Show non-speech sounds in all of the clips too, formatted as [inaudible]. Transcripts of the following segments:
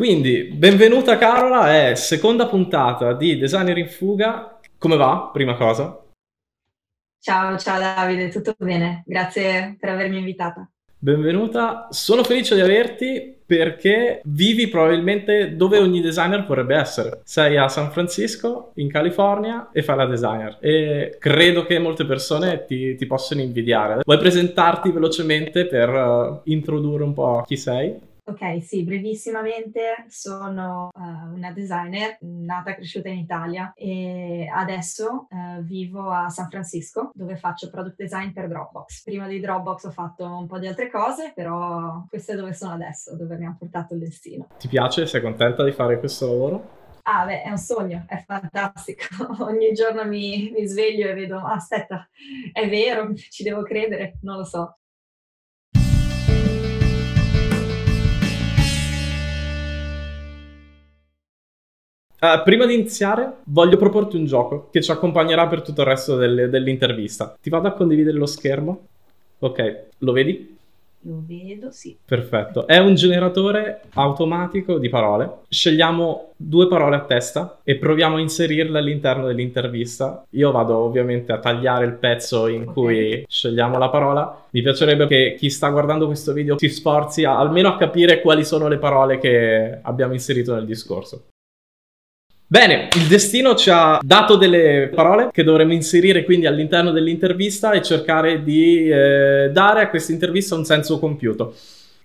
Quindi, benvenuta Carola, è seconda puntata di Designer in Fuga. Come va, prima cosa? Ciao, ciao Davide, tutto bene? Grazie per avermi invitata. Benvenuta, sono felice di averti perché vivi probabilmente dove ogni designer vorrebbe essere. Sei a San Francisco, in California, e fai la designer. E credo che molte persone ti, ti possano invidiare. Vuoi presentarti velocemente per uh, introdurre un po' chi sei? Ok, sì, brevissimamente sono uh, una designer nata e cresciuta in Italia e adesso uh, vivo a San Francisco dove faccio product design per Dropbox. Prima di Dropbox ho fatto un po' di altre cose, però questo è dove sono adesso, dove mi ha portato il destino. Ti piace? Sei contenta di fare questo lavoro? Ah, beh, è un sogno, è fantastico. [laughs] Ogni giorno mi, mi sveglio e vedo, aspetta, è vero, ci devo credere, non lo so. Uh, prima di iniziare, voglio proporti un gioco che ci accompagnerà per tutto il resto delle, dell'intervista. Ti vado a condividere lo schermo? Ok, lo vedi? Lo vedo, sì. Perfetto. È un generatore automatico di parole. Scegliamo due parole a testa e proviamo a inserirle all'interno dell'intervista. Io vado ovviamente a tagliare il pezzo in okay. cui scegliamo la parola. Mi piacerebbe che chi sta guardando questo video si sforzi a, almeno a capire quali sono le parole che abbiamo inserito nel discorso. Bene, il destino ci ha dato delle parole che dovremmo inserire quindi all'interno dell'intervista e cercare di eh, dare a questa intervista un senso compiuto.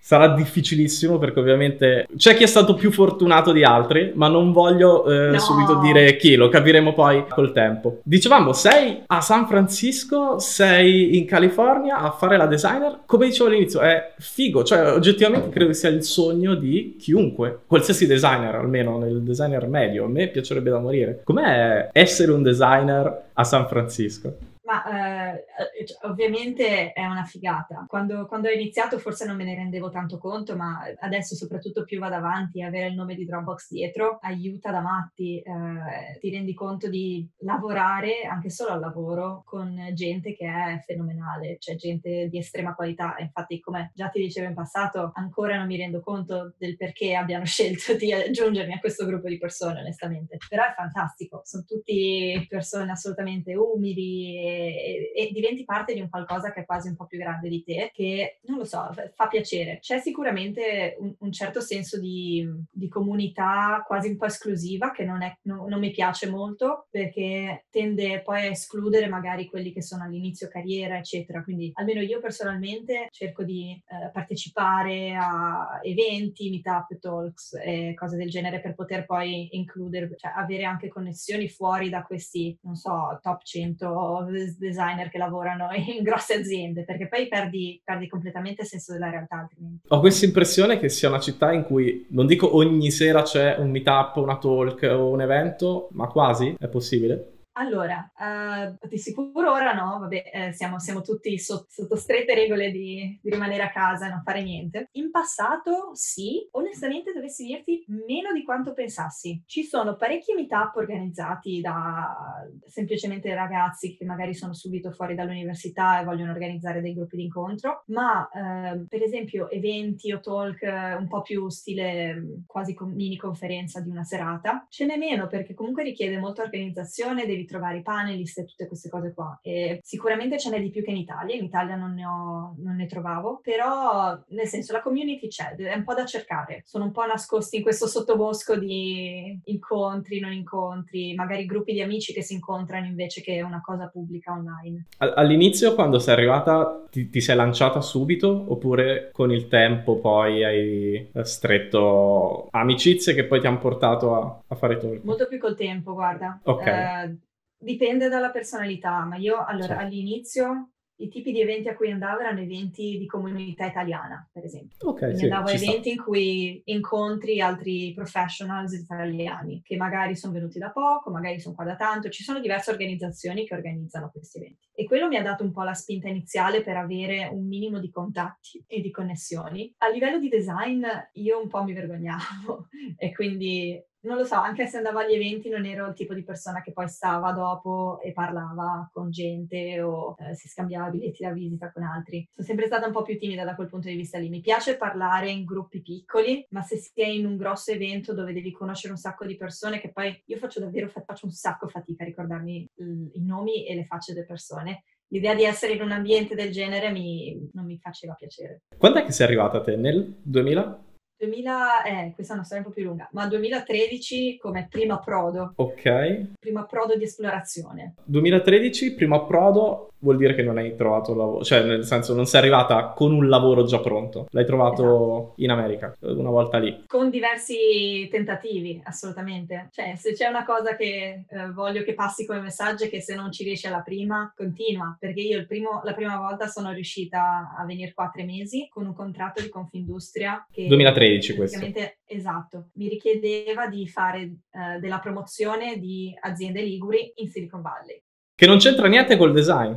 Sarà difficilissimo perché ovviamente c'è chi è stato più fortunato di altri, ma non voglio eh, no. subito dire chi, lo capiremo poi col tempo. Dicevamo, sei a San Francisco, sei in California a fare la designer. Come dicevo all'inizio, è figo, cioè oggettivamente credo sia il sogno di chiunque, qualsiasi designer, almeno nel designer medio. A me piacerebbe da morire. Com'è essere un designer a San Francisco? Ma eh, cioè, ovviamente è una figata. Quando, quando, ho iniziato forse non me ne rendevo tanto conto, ma adesso soprattutto più vado avanti, avere il nome di Dropbox dietro aiuta da matti. Eh, ti rendi conto di lavorare anche solo al lavoro con gente che è fenomenale, cioè gente di estrema qualità. Infatti, come già ti dicevo in passato, ancora non mi rendo conto del perché abbiano [laughs] scelto di aggiungermi a questo gruppo di persone, onestamente. Però è fantastico, sono tutti persone assolutamente umili e, diventi parte di un qualcosa che è quasi un po' più grande di te, che non lo so, fa piacere. C'è sicuramente un, un certo senso di, di, comunità quasi un po' esclusiva che non, è, no, non mi piace molto perché tende poi a escludere magari quelli che sono all'inizio carriera, eccetera. Quindi almeno io personalmente cerco di eh, partecipare a eventi, meetup, talks e cose del genere per poter poi includere, cioè avere anche connessioni fuori da questi, non so, top 100 designer che lavorano [laughs] in grosse aziende, perché poi perdi, perdi completamente il senso della realtà altrimenti. Ho questa impressione che sia una città in cui, non dico ogni sera c'è un meetup, una talk o un evento, ma quasi, è possibile? Allora, uh, di sicuro ora no, vabbè, eh, siamo, siamo, tutti sotto, sotto strette regole di, di, rimanere a casa e non fare niente. In passato sì, onestamente dovessi dirti meno di quanto pensassi. Ci sono parecchi meetup organizzati da semplicemente ragazzi che magari sono subito fuori dall'università e vogliono organizzare dei gruppi di incontro, ma uh, per esempio eventi o talk un po' più stile quasi con mini conferenza di una serata, ce n'è meno perché comunque richiede molta organizzazione, devi trovare i panelist e tutte queste cose qua. E sicuramente ce n'è di più che in Italia, in Italia non ne, ho, non ne trovavo, però nel senso la community c'è, è un po' da cercare, sono un po' nascosti in questo sottobosco di incontri, non incontri, magari gruppi di amici che si incontrano invece che una cosa pubblica online. All'inizio quando sei arrivata ti, ti sei lanciata subito oppure con il tempo poi hai stretto amicizie che poi ti hanno portato a, a fare talk? Molto più col tempo, guarda. Ok. Eh, Dipende dalla personalità, ma io allora sì. all'inizio i tipi di eventi a cui andavo erano eventi di comunità italiana, per esempio. Okay, Quindi sì, andavo a eventi sta. in cui incontri altri professionals italiani che magari sono venuti da poco, magari sono qua da tanto. Ci sono diverse organizzazioni che organizzano questi eventi. E quello mi ha dato un po' la spinta iniziale per avere un minimo di contatti e di connessioni. A livello di design io un po' mi vergognavo [laughs] e quindi non lo so, anche se andavo agli eventi non ero il tipo di persona che poi stava dopo e parlava con gente o eh, si scambiava biglietti da visita con altri. Sono sempre stata un po' più timida da quel punto di vista lì. Mi piace parlare in gruppi piccoli, ma se è in un grosso evento dove devi conoscere un sacco di persone, che poi io faccio davvero faccio un sacco fatica a ricordarmi i nomi e le facce delle persone l'idea di essere in un ambiente del genere mi, non mi faceva piacere. Quando è che sei arrivata a te? Nel 2000? 2000, eh, questa è una storia un po' più lunga, ma 2013 come primo approdo. Ok. Primo approdo di esplorazione. 2013, primo approdo, vuol dire che non hai trovato un lavoro, cioè nel senso non sei arrivata con un lavoro già pronto, l'hai trovato esatto. in America, una volta lì. Con diversi tentativi, assolutamente. Cioè se c'è una cosa che eh, voglio che passi come messaggio è che se non ci riesci alla prima, continua, perché io primo, la prima volta sono riuscita a venire qua tre mesi con un contratto di Confindustria che... 2013 2013 questo. Esatto, mi richiedeva di fare eh, della promozione di aziende liguri in Silicon Valley. Che non c'entra niente col design?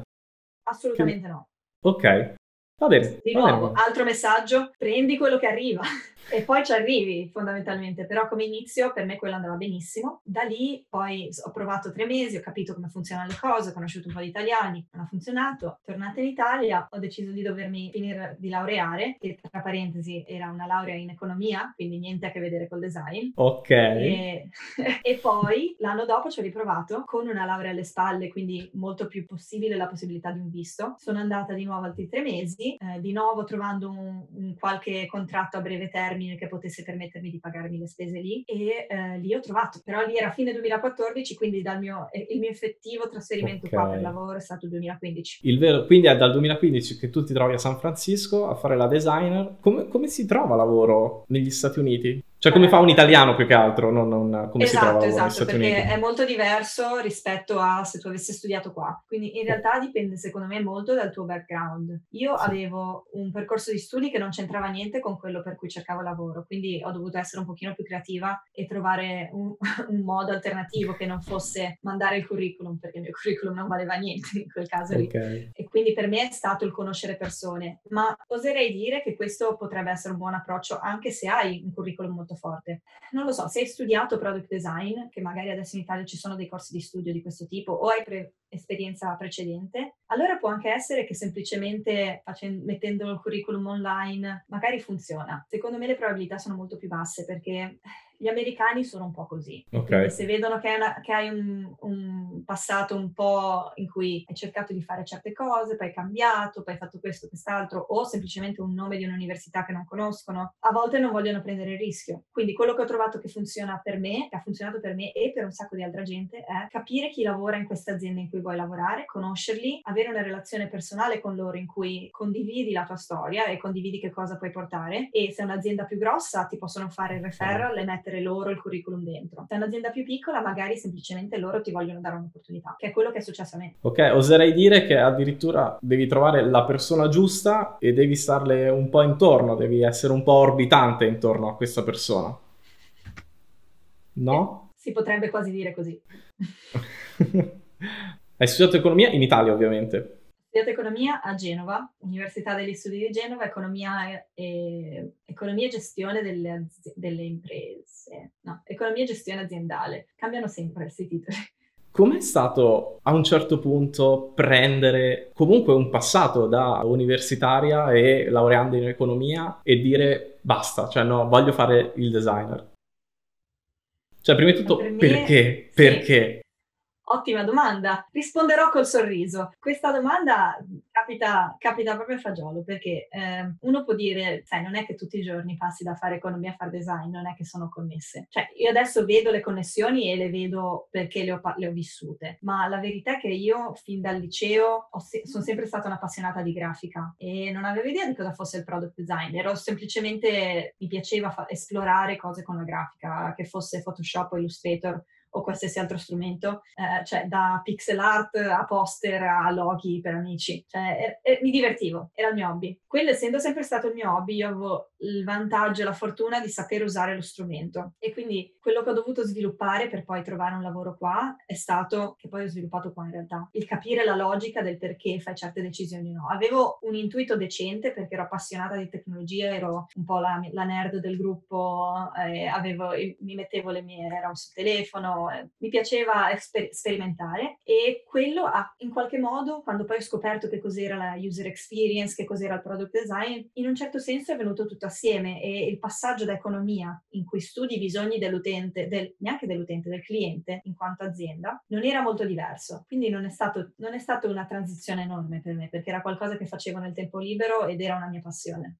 Assolutamente che... no. Ok, va bene. Di va nuovo, bene. altro messaggio, prendi quello che arriva [laughs] e poi ci arrivi fondamentalmente, però come inizio per me quello andava benissimo. Da lì poi ho provato tre mesi, ho capito come funzionano le cose, ho conosciuto un po' di italiani, non ha funzionato. Tornata in Italia ho deciso di dovermi finire di laureare, che tra parentesi era una laurea in economia, quindi niente a che vedere col design. Ok. E, [laughs] e poi l'anno dopo ci ho riprovato con una laurea alle spalle, quindi molto più possibile la possibilità di un visto. Sono andata di nuovo altri tre mesi, eh, di nuovo trovando un, un qualche contratto a breve termine termine che potesse permettermi di pagarmi le spese lì e eh, lì ho trovato, però lì era fine 2014, quindi dal mio, il mio effettivo trasferimento okay. qua per lavoro è stato il 2015. Il vero, quindi è dal 2015 che tu ti trovi a San Francisco a fare la designer. Come, come si trova lavoro negli Stati Uniti? Cioè, come fa un italiano più che altro, non, non come esatto, si trova esatto, negli Stati perché Uniti. è molto diverso rispetto a se tu avessi studiato qua. Quindi in realtà dipende, secondo me, molto dal tuo background. Io sì. avevo un percorso di studi che non c'entrava niente con quello per cui cercavo lavoro, quindi ho dovuto essere un pochino più creativa e trovare un, [laughs] un modo alternativo che non fosse mandare il curriculum, perché il mio curriculum non valeva niente in quel caso okay. lì. E quindi per me è stato il conoscere persone, ma oserei dire che questo potrebbe essere un buon approccio anche se hai un curriculum molto forte. Non lo so, se hai studiato product design, che magari adesso in Italia ci sono dei corsi di studio di questo tipo, o hai pre- esperienza precedente, allora può anche essere che semplicemente facendo, mettendo il curriculum online magari funziona. Secondo me le probabilità sono molto più basse perché gli americani sono un po' così. Okay. Se vedono che, una, che hai un, un, passato un po' in cui hai cercato di fare certe cose, poi hai cambiato, poi hai fatto questo, quest'altro, o semplicemente un nome di un'università che non conoscono, a volte non vogliono prendere il rischio. Quindi quello che ho trovato che funziona per me, che ha funzionato per me e per un sacco di altra gente, è capire chi lavora in questa azienda in cui vuoi lavorare, conoscerli, avere una relazione personale con loro in cui condividi la tua storia e condividi che cosa puoi portare. E se è un'azienda più grossa, ti possono fare il referral e mettere loro il curriculum dentro. Se è un'azienda più piccola, magari semplicemente loro ti vogliono dare un'opportunità, che è quello che è successo a me. Ok, oserei dire che addirittura devi trovare la persona giusta e devi starle un po' intorno, devi essere un po' orbitante intorno a questa persona. No? Si potrebbe quasi dire così. [laughs] Hai studiato economia in Italia, ovviamente studiato economia a Genova, Università degli Studi di Genova, economia e, economia e gestione delle, delle, imprese, no, economia e gestione aziendale. Cambiano sempre questi titoli. Com'è stato a un certo punto prendere comunque un passato da universitaria e laureando in economia e dire basta, cioè no, voglio fare il designer? Cioè, prima di tutto, per me, perché? Sì. Perché? Ottima domanda. Risponderò col sorriso. Questa domanda capita, capita proprio a fagiolo perché eh, uno può dire, sai, non è che tutti i giorni passi da fare economia a fare design, non è che sono connesse. Cioè, io adesso vedo le connessioni e le vedo perché le ho, le ho vissute, ma la verità è che io fin dal liceo se- sono sempre stata un'appassionata di grafica e non avevo idea di cosa fosse il product design, ero semplicemente, mi piaceva fa- esplorare cose con la grafica, che fosse Photoshop o Illustrator o qualsiasi altro strumento, eh, cioè da pixel art a poster a loghi per amici. Cioè, er, er, mi divertivo, era il mio hobby. Quello essendo sempre stato il mio hobby, io avevo il vantaggio e la fortuna di saper usare lo strumento e quindi quello che ho dovuto sviluppare per poi trovare un lavoro qua è stato, che poi ho sviluppato qua in realtà, il capire la logica del perché fai certe decisioni o no. Avevo un intuito decente perché ero appassionata di tecnologia, ero un po' la, la nerd del gruppo, eh, avevo, mi mettevo le mie, ero sul telefono, mi piaceva esper- sperimentare e quello ha in qualche modo, quando poi ho scoperto che cos'era la user experience, che cos'era il product design, in un certo senso è venuto tutto assieme e il passaggio da economia in cui studi i bisogni dell'utente, del, neanche dell'utente, del cliente in quanto azienda, non era molto diverso. Quindi non è, stato, non è stata una transizione enorme per me perché era qualcosa che facevo nel tempo libero ed era una mia passione.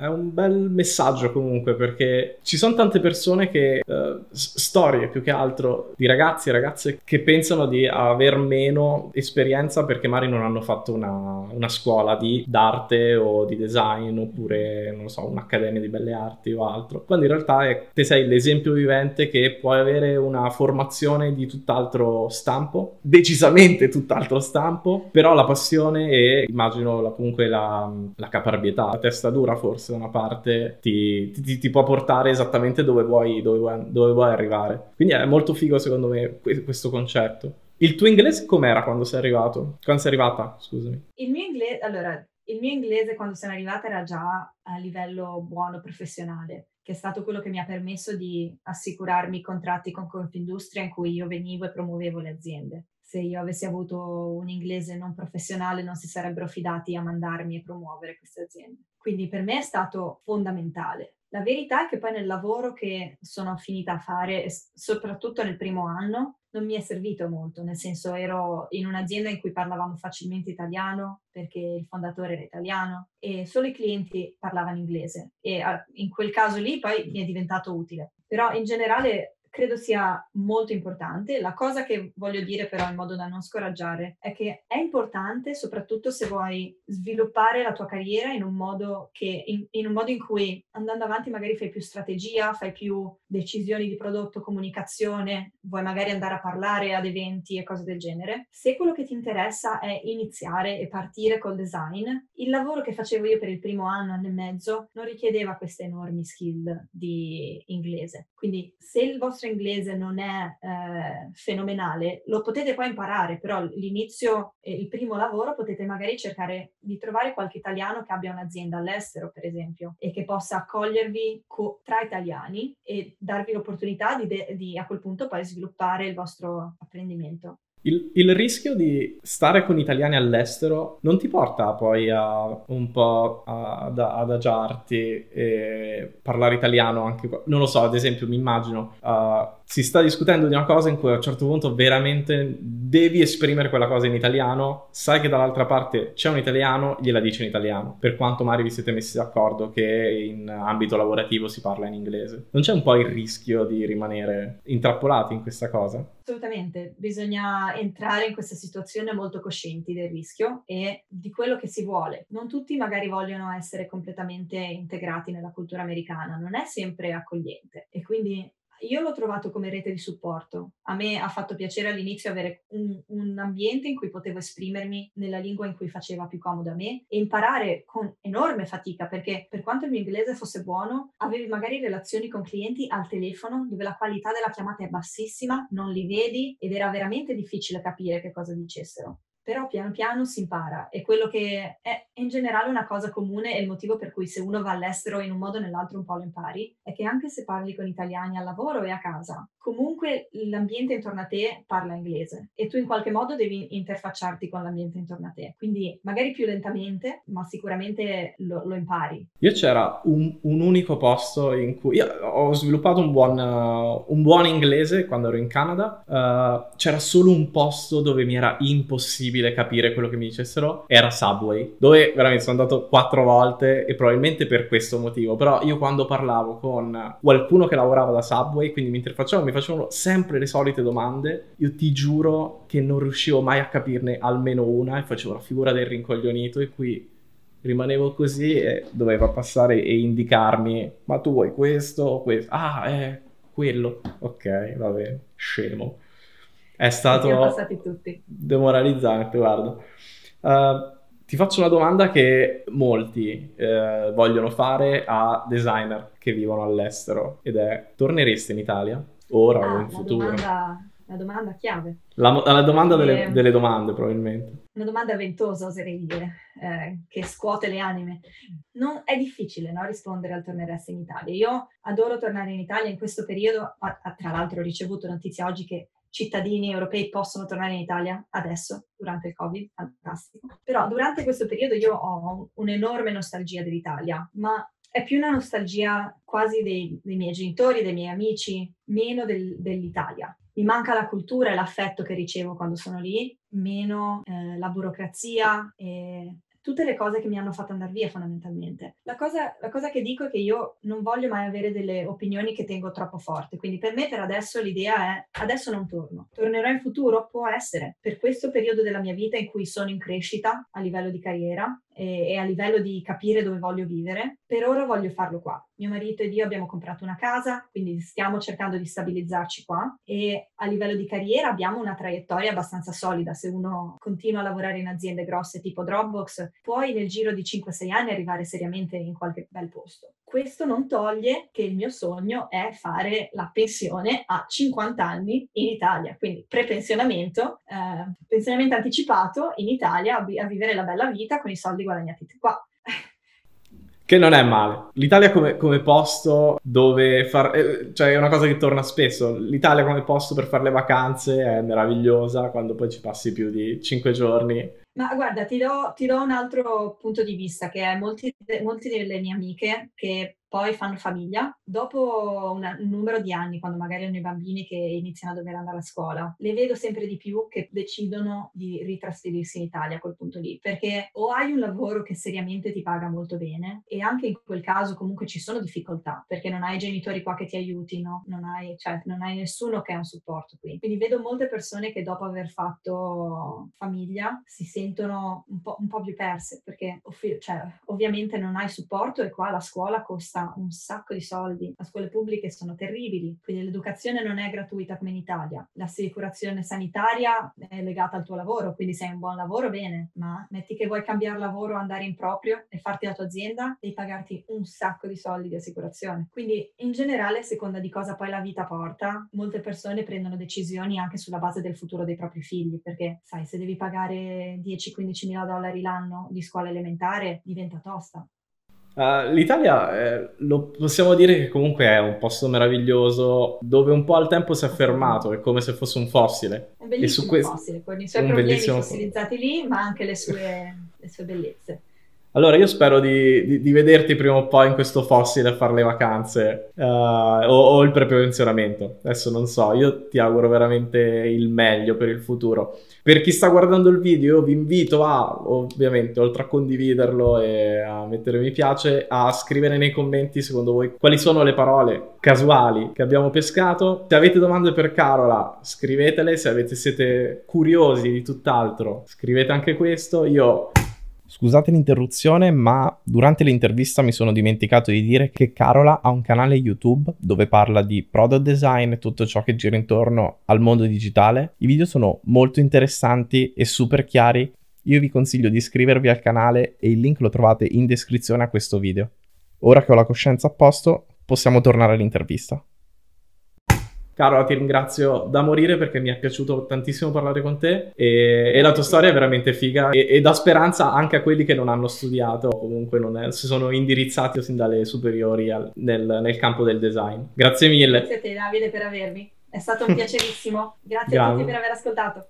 È un bel messaggio comunque perché ci sono tante persone che, uh, storie più che altro, di ragazzi e ragazze che pensano di aver meno esperienza perché magari non hanno fatto una, una scuola di, d'arte o di design oppure, non so, un'accademia di belle arti o altro. Quando in realtà è, te sei l'esempio vivente che puoi avere una formazione di tutt'altro stampo, decisamente tutt'altro stampo, però la passione e immagino comunque la, la caparbietà, la testa dura forse da una parte ti, ti, ti può portare esattamente dove vuoi, dove, vuoi, dove vuoi arrivare. Quindi è molto figo secondo me questo concetto. Il tuo inglese com'era quando sei arrivato? Quando sei arrivata, scusami. Il mio inglese, allora, il mio inglese quando sono arrivata era già a livello buono professionale, che è stato quello che mi ha permesso di assicurarmi contratti con Confindustria in cui io venivo e promuovevo le aziende se io avessi avuto un inglese non professionale non si sarebbero fidati a mandarmi e promuovere queste aziende. Quindi per me è stato fondamentale. La verità è che poi nel lavoro che sono finita a fare, soprattutto nel primo anno, non mi è servito molto, nel senso ero in un'azienda in cui parlavamo facilmente italiano perché il fondatore era italiano e solo i clienti parlavano inglese e in quel caso lì poi mi è diventato utile. Però in generale credo sia molto importante. La cosa che voglio dire però in modo da non scoraggiare è che è importante soprattutto se vuoi sviluppare la tua carriera in un modo, che, in, in, un modo in cui andando avanti magari fai più strategia, fai più decisioni di prodotto, comunicazione, vuoi magari andare a parlare ad eventi e cose del genere. Se quello che ti interessa è iniziare e partire col design, il lavoro che facevo io per il primo anno, anno e mezzo, non richiedeva queste enormi skill di inglese. Quindi se il vostro vostro inglese non è eh, fenomenale, lo potete poi imparare, però l'inizio, eh, il primo lavoro potete magari cercare di trovare qualche italiano che abbia un'azienda all'estero, per esempio, e che possa accogliervi co- tra italiani e darvi l'opportunità di, de- di a quel punto poi sviluppare il vostro apprendimento. Il, il, rischio di stare con italiani all'estero non ti porta poi a un po' ad adagiarti e parlare italiano anche qua. Non lo so, ad esempio, mi immagino uh, si sta discutendo di una cosa in cui a un certo punto veramente devi esprimere quella cosa in italiano, sai che dall'altra parte c'è un italiano, gliela dici in italiano, per quanto magari vi siete messi d'accordo che in ambito lavorativo si parla in inglese. Non c'è un po' il rischio di rimanere intrappolati in questa cosa? Assolutamente, bisogna entrare in questa situazione molto coscienti del rischio e di quello che si vuole. Non tutti magari vogliono essere completamente integrati nella cultura americana, non è sempre accogliente e quindi io l'ho trovato come rete di supporto. A me ha fatto piacere all'inizio avere un, un, ambiente in cui potevo esprimermi nella lingua in cui faceva più comodo a me e imparare con enorme fatica perché per quanto il mio inglese fosse buono, avevi magari relazioni con clienti al telefono dove la qualità della chiamata è bassissima, non li vedi ed era veramente difficile capire che cosa dicessero però piano piano si impara e quello che è in generale una cosa comune e il motivo per cui se uno va all'estero in un modo o nell'altro un po' lo impari è che anche se parli con italiani al lavoro e a casa, comunque l'ambiente intorno a te parla inglese e tu in qualche modo devi interfacciarti con l'ambiente intorno a te. Quindi magari più lentamente, ma sicuramente lo, lo impari. Io c'era un, un, unico posto in cui ho sviluppato un buon, uh, un buon inglese quando ero in Canada. Uh, c'era solo un posto dove mi era impossibile impossibile capire quello che mi dicessero era Subway, dove veramente sono andato quattro volte e probabilmente per questo motivo. Però io quando parlavo con qualcuno che lavorava da Subway, quindi mi interfacciavo, mi facevano sempre le solite domande, io ti giuro che non riuscivo mai a capirne almeno una e facevo la figura del rincoglionito e qui rimanevo così e doveva passare e indicarmi ma tu vuoi questo o questo ah eh quello. Ok, va bene, scemo. È stato demoralizzante, guarda. Uh, ti faccio una domanda che molti eh, vogliono fare a designer che vivono all'estero ed è torneresti in Italia ora ah, o in futuro? Domanda, la domanda chiave. La, la domanda delle, delle, domande probabilmente. Una domanda ventosa oserei dire, eh, che scuote le anime. Non, è difficile no, rispondere al torneresti in Italia. Io adoro tornare in Italia in questo periodo, a, a, tra l'altro ho ricevuto notizie oggi che cittadini europei possono tornare in Italia adesso, durante il Covid, fantastico. Però durante questo periodo io ho un'enorme nostalgia dell'Italia, ma è più una nostalgia quasi dei, dei miei genitori, dei miei amici, meno del, dell'Italia. Mi manca la cultura e l'affetto che ricevo quando sono lì, meno eh, la burocrazia e tutte le cose che mi hanno fatto andare via fondamentalmente. La cosa, la cosa, che dico è che io non voglio mai avere delle opinioni che tengo troppo forti, quindi per me per adesso l'idea è adesso non torno, tornerò in futuro? Può essere, per questo periodo della mia vita in cui sono in crescita a livello di carriera, e, a livello di capire dove voglio vivere. Per ora voglio farlo qua. Mio marito ed io abbiamo comprato una casa, quindi stiamo cercando di stabilizzarci qua e a livello di carriera abbiamo una traiettoria abbastanza solida. Se uno continua a lavorare in aziende grosse tipo Dropbox, puoi nel giro di 5-6 anni arrivare seriamente in qualche bel posto. Questo non toglie che il mio sogno è fare la pensione a 50 anni in Italia, quindi prepensionamento, eh, pensionamento anticipato in Italia a, a vivere la bella vita con i soldi guadagnati qua. Che non è male. L'Italia come, come posto dove far... Eh, cioè è una cosa che torna spesso. L'Italia come posto per fare le vacanze è meravigliosa quando poi ci passi più di 5 giorni ma guarda, ti do, ti do, un altro punto di vista, che è molti, molti delle mie amiche che poi fanno famiglia. Dopo un numero di anni, quando magari hanno i bambini che iniziano a dover andare a scuola, le vedo sempre di più che decidono di ritrasferirsi in Italia a quel punto lì, perché o hai un lavoro che seriamente ti paga molto bene e anche in quel caso comunque ci sono difficoltà, perché non hai genitori qua che ti aiutino, non hai, cioè, non hai nessuno che ha un supporto qui. Quindi vedo molte persone che dopo aver fatto famiglia si sentono un po', un po più perse, perché cioè, ovviamente non hai supporto e qua la scuola costa costa un sacco di soldi, le scuole pubbliche sono terribili, quindi l'educazione non è gratuita come in Italia, l'assicurazione sanitaria è legata al tuo lavoro, quindi se hai un buon lavoro bene, ma metti che vuoi cambiare lavoro, andare in proprio e farti la tua azienda, devi pagarti un sacco di soldi di assicurazione. Quindi in generale, a seconda di cosa poi la vita porta, molte persone prendono decisioni anche sulla base del futuro dei propri figli, perché sai, se devi pagare 10-15 mila dollari l'anno di scuola elementare, diventa tosta. Uh, L'Italia, eh, lo possiamo dire che comunque è un posto meraviglioso dove un po' al tempo si è fermato, è come se fosse un fossile. Un bellissimo que- fossile, con i suoi problemi fossilizzati lì, ma anche le sue, le sue bellezze. Allora, io spero di, di, di, vederti prima o poi in questo fossile a fare le vacanze uh, o, o, il prepensionamento. Adesso non so, io ti auguro veramente il meglio per il futuro. Per chi sta guardando il video, vi invito a, ovviamente, oltre a condividerlo e a mettere mi piace, a scrivere nei commenti secondo voi quali sono le parole casuali che abbiamo pescato. Se avete domande per Carola, scrivetele. Se avete, siete curiosi di tutt'altro, scrivete anche questo. Io Scusate l'interruzione, ma durante l'intervista mi sono dimenticato di dire che Carola ha un canale YouTube dove parla di product design e tutto ciò che gira intorno al mondo digitale. I video sono molto interessanti e super chiari. Io vi consiglio di iscrivervi al canale e il link lo trovate in descrizione a questo video. Ora che ho la coscienza a posto, possiamo tornare all'intervista. Carola, ti ringrazio da morire perché mi è piaciuto tantissimo parlare con te e, e la tua storia è veramente figa e, e, dà speranza anche a quelli che non hanno studiato o comunque non è, si sono indirizzati sin dalle superiori al, nel, nel, campo del design. Grazie mille. Grazie a te Davide per avermi, è stato un [laughs] piacerissimo. Grazie Grande. a tutti per aver ascoltato.